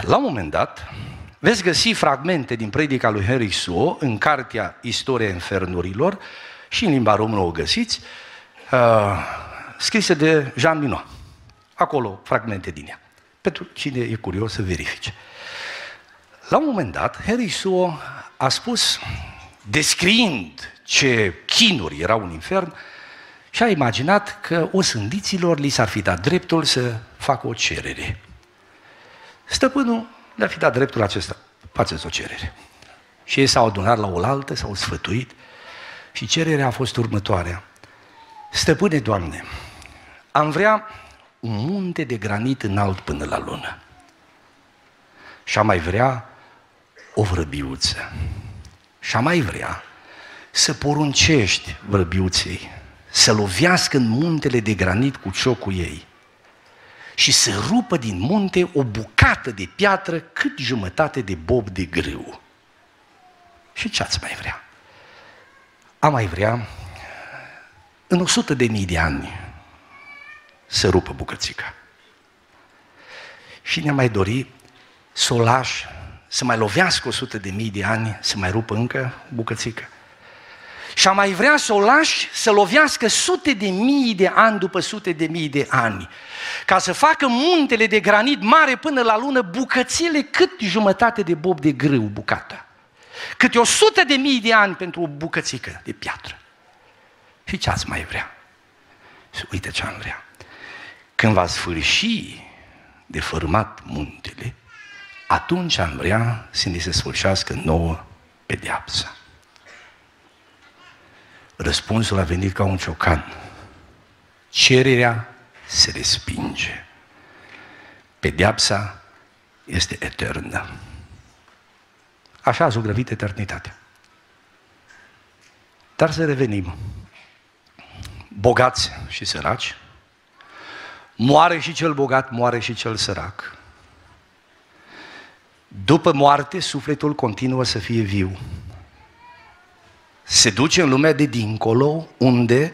A: La un moment dat, veți găsi fragmente din predica lui Henry Suo în cartea Istoria Infernurilor și în limba română o găsiți, uh, scrise de Jean Minot. Acolo fragmente din ea. Pentru cine e curios să verifice. La un moment dat, Henry Suo a spus, descriind ce chinuri erau în infern, și a imaginat că osândiților li s-ar fi dat dreptul să facă o cerere. Stăpânul le-a fi dat dreptul acesta, faceți o cerere. Și ei s-au adunat la oaltă, s-au sfătuit și cererea a fost următoarea. Stăpâne, Doamne, am vrea un munte de granit înalt până la lună. Și am mai vrea o vrăbiuță. Și am mai vrea să poruncești vrăbiuței să lovească în muntele de granit cu ciocul ei și să rupă din munte o bucată de piatră cât jumătate de bob de grâu. Și ce ați mai vrea? Am mai vrea în 100 de mii de ani să rupă bucățica. Și ne mai dori să o lași, să mai lovească 100 de mii de ani, să mai rupă încă bucățică. Și am mai vrea să o lași să lovească sute de mii de ani după sute de mii de ani, ca să facă muntele de granit mare până la lună bucățile cât jumătate de bob de grâu bucata. Câte o sută de mii de ani pentru o bucățică de piatră. Și ce ați mai vrea? Și uite ce am vrea. Când va sfârși de fărmat muntele, atunci am vrea să ne se sfârșească nouă pedeapsa. Răspunsul a venit ca un ciocan. Cererea se respinge. Pedeapsa este eternă. Așa a zugrăvit eternitatea. Dar să revenim. Bogați și săraci, moare și cel bogat, moare și cel sărac. După moarte, sufletul continuă să fie viu se duce în lumea de dincolo, unde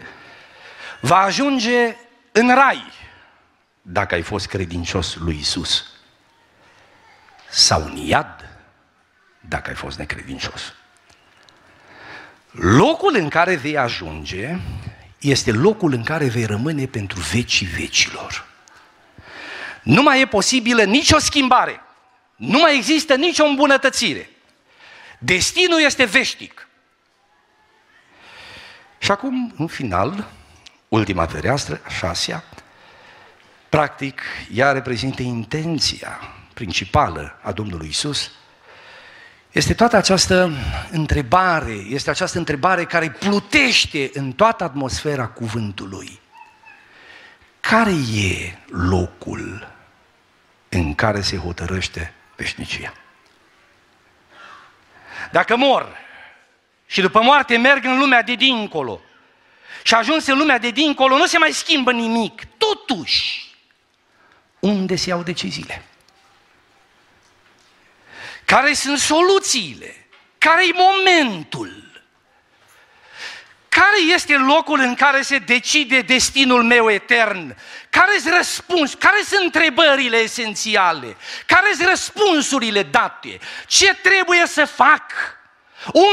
A: va ajunge în rai, dacă ai fost credincios lui Isus, sau în iad, dacă ai fost necredincios. Locul în care vei ajunge este locul în care vei rămâne pentru vecii vecilor. Nu mai e posibilă nicio schimbare, nu mai există nicio îmbunătățire. Destinul este veșnic. Și acum, în final, ultima fereastră, a șasea, practic, ea reprezintă intenția principală a Domnului Isus. Este toată această întrebare, este această întrebare care plutește în toată atmosfera cuvântului. Care e locul în care se hotărăște veșnicia? Dacă mor și după moarte merg în lumea de dincolo și ajuns în lumea de dincolo, nu se mai schimbă nimic. Totuși, unde se iau deciziile? Care sunt soluțiile? Care e momentul? Care este locul în care se decide destinul meu etern? Care sunt răspuns? Care sunt întrebările esențiale? Care sunt răspunsurile date? Ce trebuie să fac?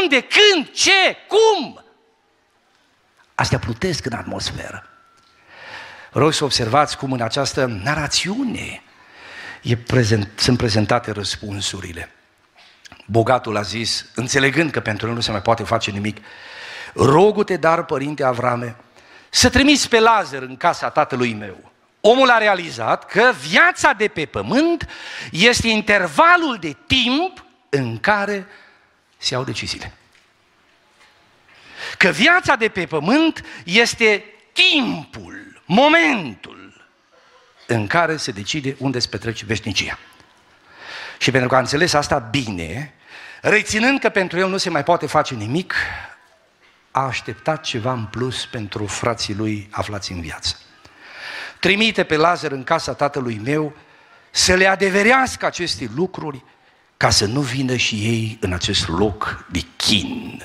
A: Unde, când, ce, cum? Astea plutesc în atmosferă. Rog să observați cum în această narațiune e prezent, sunt prezentate răspunsurile. Bogatul a zis, înțelegând că pentru el nu se mai poate face nimic, rogu-te dar, părinte Avrame, să trimiți pe Lazar în casa tatălui meu. Omul a realizat că viața de pe pământ este intervalul de timp în care se iau deciziile. Că viața de pe pământ este timpul, momentul în care se decide unde se petrece veșnicia. Și pentru că a înțeles asta bine, reținând că pentru el nu se mai poate face nimic, a așteptat ceva în plus pentru frații lui aflați în viață. Trimite pe Lazar în casa tatălui meu să le adeverească aceste lucruri ca să nu vină și ei în acest loc de chin.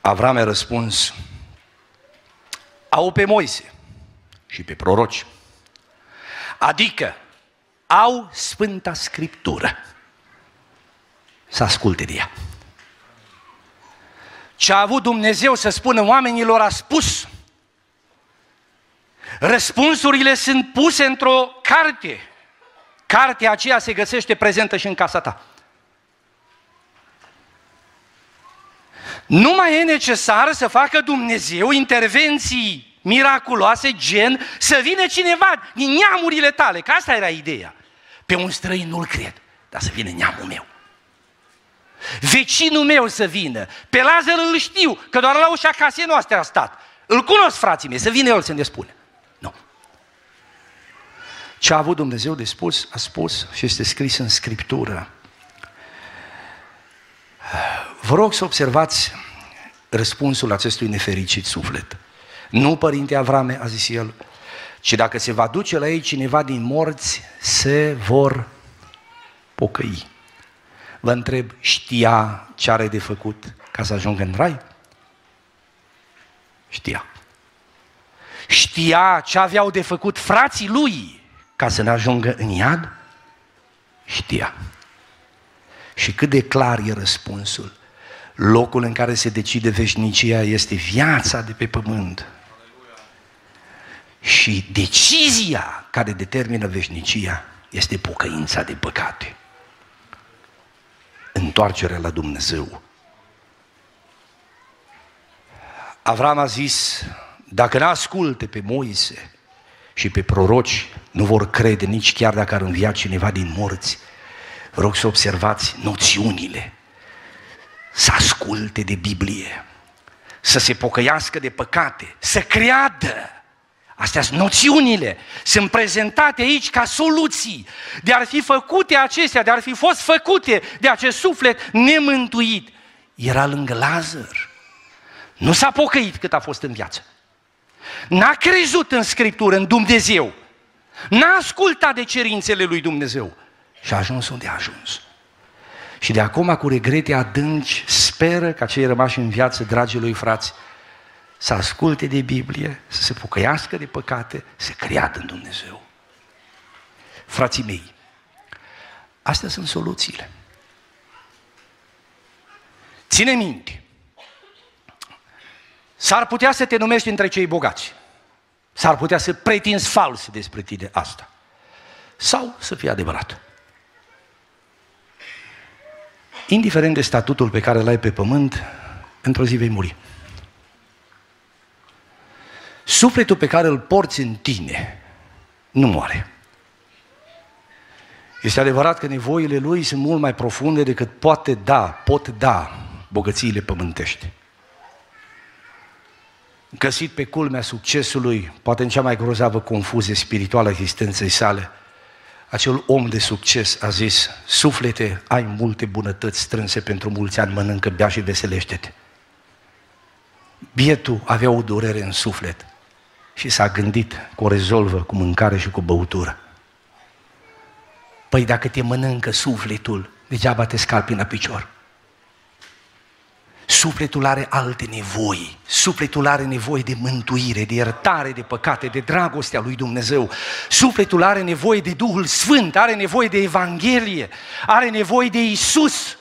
A: Avram a răspuns, au pe Moise și pe proroci, adică au Sfânta Scriptură să asculte de ea. Ce a avut Dumnezeu să spună oamenilor a spus. Răspunsurile sunt puse într-o carte. Cartea aceea se găsește prezentă și în casa ta. Nu mai e necesar să facă Dumnezeu intervenții miraculoase, gen să vină cineva din neamurile tale, că asta era ideea. Pe un străin nu-l cred, dar să vină neamul meu. Vecinul meu să vină. Pe Lazar îl știu, că doar la ușa casei noastre a stat. Îl cunosc, frații mei, să vină el să ne spune. Nu. Ce a avut Dumnezeu de spus, a spus și este scris în Scriptură. Vă rog să observați răspunsul acestui nefericit suflet. Nu, părinte Avrame, a zis el, ci dacă se va duce la ei cineva din morți, se vor pocăi. Vă întreb, știa ce are de făcut ca să ajungă în rai? Știa. Știa ce aveau de făcut frații lui ca să ne ajungă în iad? Știa. Și cât de clar e răspunsul. Locul în care se decide veșnicia este viața de pe pământ. Și decizia care determină veșnicia este pocăința de păcate întoarcerea la Dumnezeu. Avram a zis, dacă nu asculte pe Moise și pe proroci, nu vor crede nici chiar dacă ar învia cineva din morți. Vă rog să observați noțiunile, să asculte de Biblie, să se pocăiască de păcate, să creadă Astea sunt noțiunile, sunt prezentate aici ca soluții de ar fi făcute acestea, de ar fi fost făcute de acest suflet nemântuit. Era lângă Lazar. Nu s-a pocăit cât a fost în viață. N-a crezut în Scriptură, în Dumnezeu. N-a ascultat de cerințele lui Dumnezeu. Și a ajuns unde a ajuns. Și de acum, cu regrete adânci, speră ca cei rămași în viață, dragii lui frați, să asculte de Biblie, să se pocăiască de păcate, să creadă în Dumnezeu. Frații mei, astea sunt soluțiile. Ține minte, s-ar putea să te numești între cei bogați, s-ar putea să pretinzi fals despre tine asta, sau să fie adevărat. Indiferent de statutul pe care l-ai pe pământ, într-o zi vei muri. Sufletul pe care îl porți în tine nu moare. Este adevărat că nevoile lui sunt mult mai profunde decât poate da, pot da bogățiile pământești. Găsit pe culmea succesului, poate în cea mai grozavă confuzie spirituală a existenței sale, acel om de succes a zis, suflete, ai multe bunătăți strânse pentru mulți ani, mănâncă, bea și veselește-te. Bietul avea o durere în suflet și s-a gândit că o rezolvă cu mâncare și cu băutură. Păi dacă te mănâncă sufletul, degeaba te scalpi la picior. Sufletul are alte nevoi. Sufletul are nevoie de mântuire, de iertare de păcate, de dragostea lui Dumnezeu. Sufletul are nevoie de Duhul Sfânt, are nevoie de Evanghelie, are nevoie de Isus.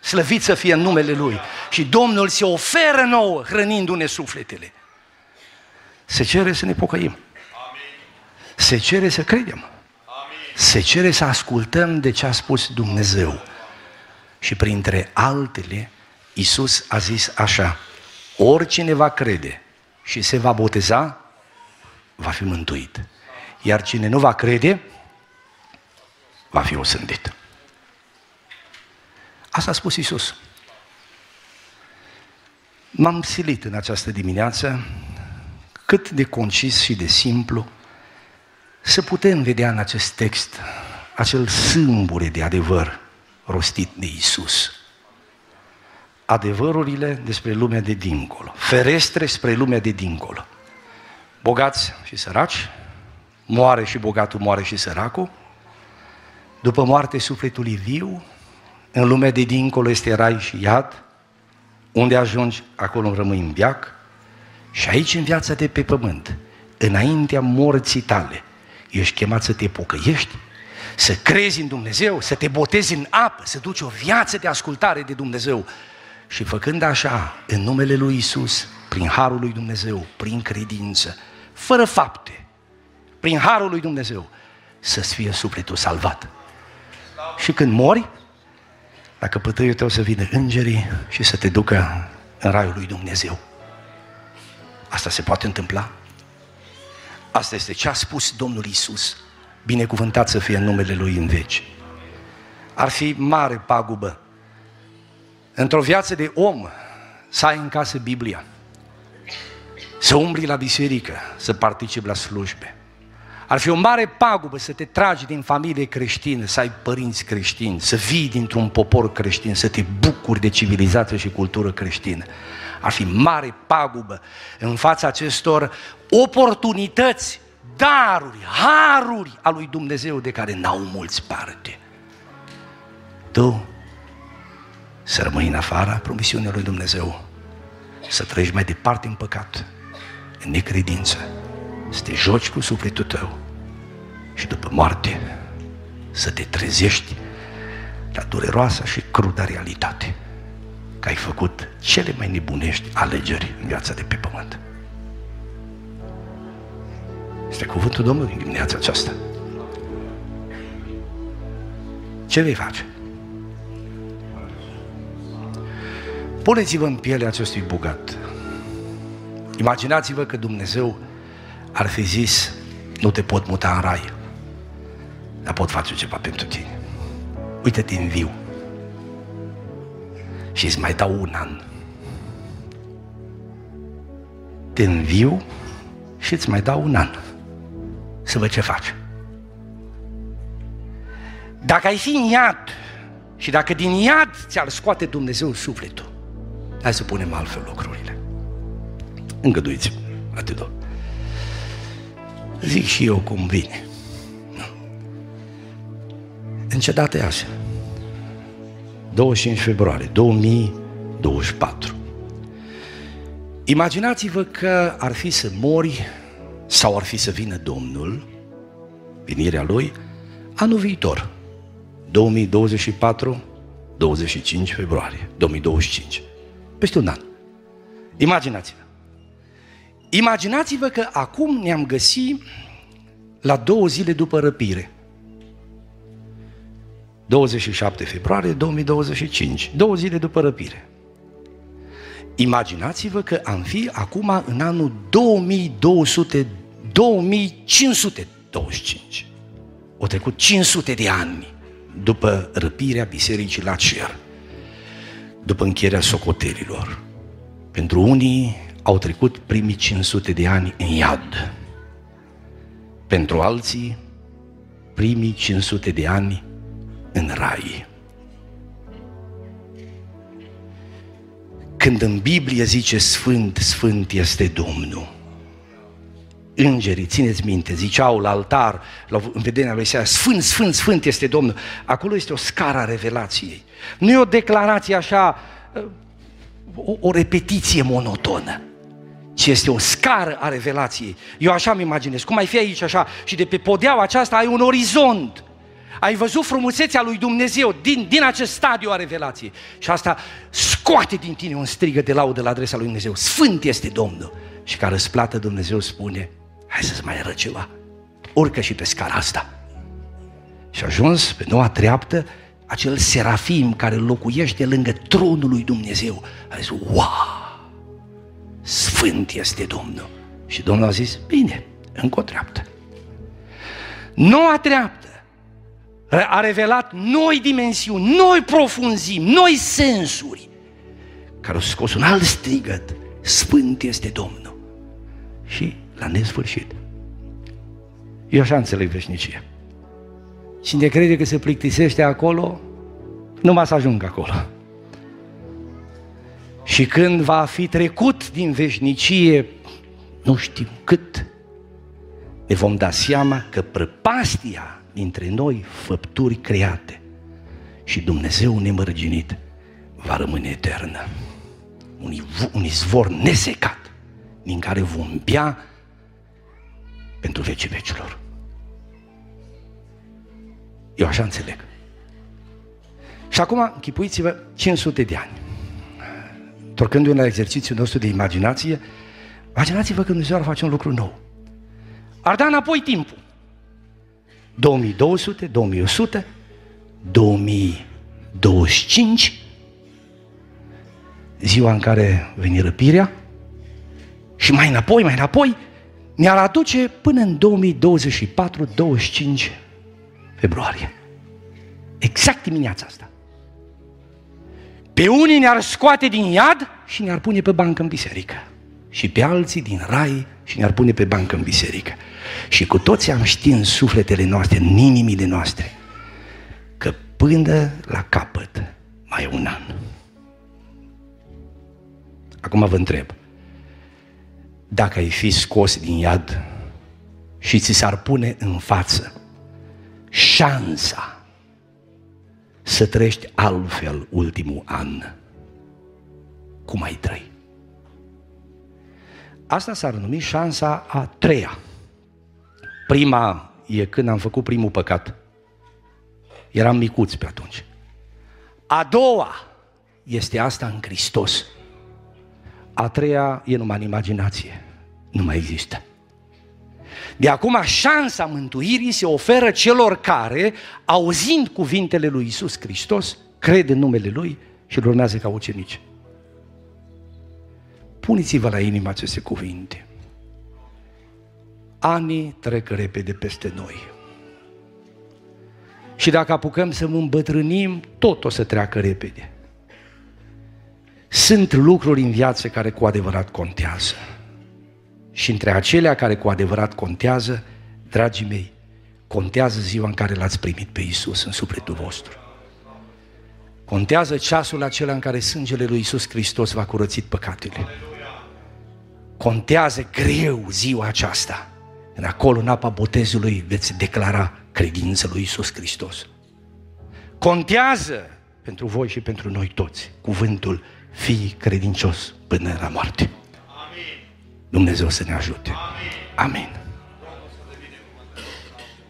A: Slăvit să fie în numele Lui. Și Domnul se oferă nouă, hrănindu-ne sufletele. Se cere să ne pocăim. Se cere să credem. Se cere să ascultăm de ce a spus Dumnezeu. Și printre altele, Isus a zis așa, oricine va crede și se va boteza, va fi mântuit. Iar cine nu va crede, va fi osândit. Asta a spus Isus. M-am silit în această dimineață cât de concis și de simplu să putem vedea în acest text acel sâmbure de adevăr rostit de Isus. Adevărurile despre lumea de dincolo, ferestre spre lumea de dincolo. Bogați și săraci, moare și bogatul, moare și săracul, după moarte sufletul e viu, în lumea de dincolo este rai și iad, unde ajungi, acolo rămâi în viac, și aici în viața de pe pământ, înaintea morții tale, ești chemat să te pocăiești, să crezi în Dumnezeu, să te botezi în apă, să duci o viață de ascultare de Dumnezeu. Și făcând așa, în numele lui Isus, prin harul lui Dumnezeu, prin credință, fără fapte, prin harul lui Dumnezeu, să-ți fie sufletul salvat. Și când mori, la căpătăiul tău să vină îngerii și să te ducă în raiul lui Dumnezeu. Asta se poate întâmpla? Asta este ce a spus Domnul Isus. Binecuvântat să fie în numele Lui în veci. Ar fi mare pagubă într-o viață de om să ai în casă Biblia, să umbli la biserică, să participi la slujbe. Ar fi o mare pagubă să te tragi din familie creștină, să ai părinți creștini, să vii dintr-un popor creștin, să te bucuri de civilizație și cultură creștină. Ar fi mare pagubă în fața acestor oportunități, daruri, haruri a lui Dumnezeu de care n-au mulți parte. Tu să rămâi în afara promisiunii lui Dumnezeu, să trăiești mai departe în păcat, în necredință, să te joci cu sufletul tău și după moarte să te trezești la dureroasa și crudă realitate că ai făcut cele mai nebunești alegeri în viața de pe pământ. Este cuvântul Domnului în dimineața aceasta. Ce vei face? Puneți-vă în pielea acestui bogat. Imaginați-vă că Dumnezeu ar fi zis, nu te pot muta în rai, dar pot face ceva pentru tine. Uite-te în viu și îți mai dau un an. Te înviu și îți mai dau un an să văd ce faci. Dacă ai fi în iad și dacă din iad ți-ar scoate Dumnezeu sufletul, hai să punem altfel lucrurile. Îngăduiți atât. Zic și eu cum vine. În ce dată e așa? 25 februarie 2024. Imaginați-vă că ar fi să mori sau ar fi să vină Domnul, venirea Lui, anul viitor, 2024, 25 februarie 2025, peste un an. Imaginați-vă. Imaginați-vă că acum ne-am găsit la două zile după răpire. 27 februarie 2025, două zile după răpire. Imaginați-vă că am fi acum în anul 2200, 2525. Au trecut 500 de ani după răpirea bisericii la cer, după încheierea socotelilor. Pentru unii au trecut primii 500 de ani în iad. Pentru alții, primii 500 de ani în rai. Când în Biblie zice Sfânt, Sfânt este Domnul, îngerii, țineți minte, ziceau la altar, la, în vederea lui Isaia, Sfânt, Sfânt, Sfânt este Domnul. Acolo este o scară a revelației. Nu e o declarație așa, o, o repetiție monotonă, ci este o scară a revelației. Eu așa mi imaginez, cum ai fi aici așa și de pe podeaua aceasta ai un orizont. Ai văzut frumusețea lui Dumnezeu din, din acest stadiu a revelației. Și asta scoate din tine un strigă de laudă la adresa lui Dumnezeu. Sfânt este Domnul. Și ca răsplată Dumnezeu spune, hai să-ți mai arăt ceva. Urcă și pe scara asta. Și a ajuns pe noua treaptă acel serafim care locuiește lângă tronul lui Dumnezeu. A zis, wow, sfânt este Domnul. Și Domnul a zis, bine, încă o treaptă. Noua treaptă a revelat noi dimensiuni, noi profunzimi, noi sensuri, care au scos un alt strigăt, Sfânt este Domnul. Și la nesfârșit. Eu așa înțeleg veșnicia. Cine crede că se plictisește acolo, nu va să ajungă acolo. Și când va fi trecut din veșnicie, nu știm cât, ne vom da seama că prăpastia dintre noi, făpturi create și Dumnezeu nemărginit, va rămâne eternă. Un izvor nesecat din care vom bea pentru vecii vecilor. Eu așa înțeleg. Și acum închipuiți-vă 500 de ani. Torcându-ne la exercițiul nostru de imaginație, imaginați-vă că Dumnezeu ar face un lucru nou. Ar da înapoi timpul. 2200, 2100, 2025, ziua în care veni răpirea, și mai înapoi, mai înapoi, ne-ar aduce până în 2024-25 februarie. Exact dimineața asta. Pe unii ne-ar scoate din iad și ne-ar pune pe bancă în biserică. Și pe alții din rai și ne-ar pune pe bancă în biserică. Și cu toți am ști în sufletele noastre, în inimile noastre, că până la capăt mai e un an. Acum vă întreb, dacă ai fi scos din iad și ți s-ar pune în față șansa să trăiești altfel ultimul an, cum ai trăi? Asta s-ar numi șansa a treia. Prima e când am făcut primul păcat. Eram micuți pe atunci. A doua este asta în Hristos. A treia e numai în imaginație. Nu mai există. De acum șansa mântuirii se oferă celor care, auzind cuvintele lui Isus Hristos, cred în numele Lui și îl urmează ca ucenici. Puneți-vă la inimă aceste cuvinte. Anii trec repede peste noi. Și dacă apucăm să îmbătrânim, tot o să treacă repede. Sunt lucruri în viață care cu adevărat contează. Și între acelea care cu adevărat contează, dragii mei, contează ziua în care l-ați primit pe Isus în sufletul vostru. Contează ceasul acela în care sângele lui Isus Hristos va curățit păcatele. Contează greu ziua aceasta. În acolo, în apa botezului, veți declara credința lui Isus Hristos. Contează pentru voi și pentru noi toți cuvântul fii credincios până la moarte. Amin. Dumnezeu să ne ajute. Amin. Amin.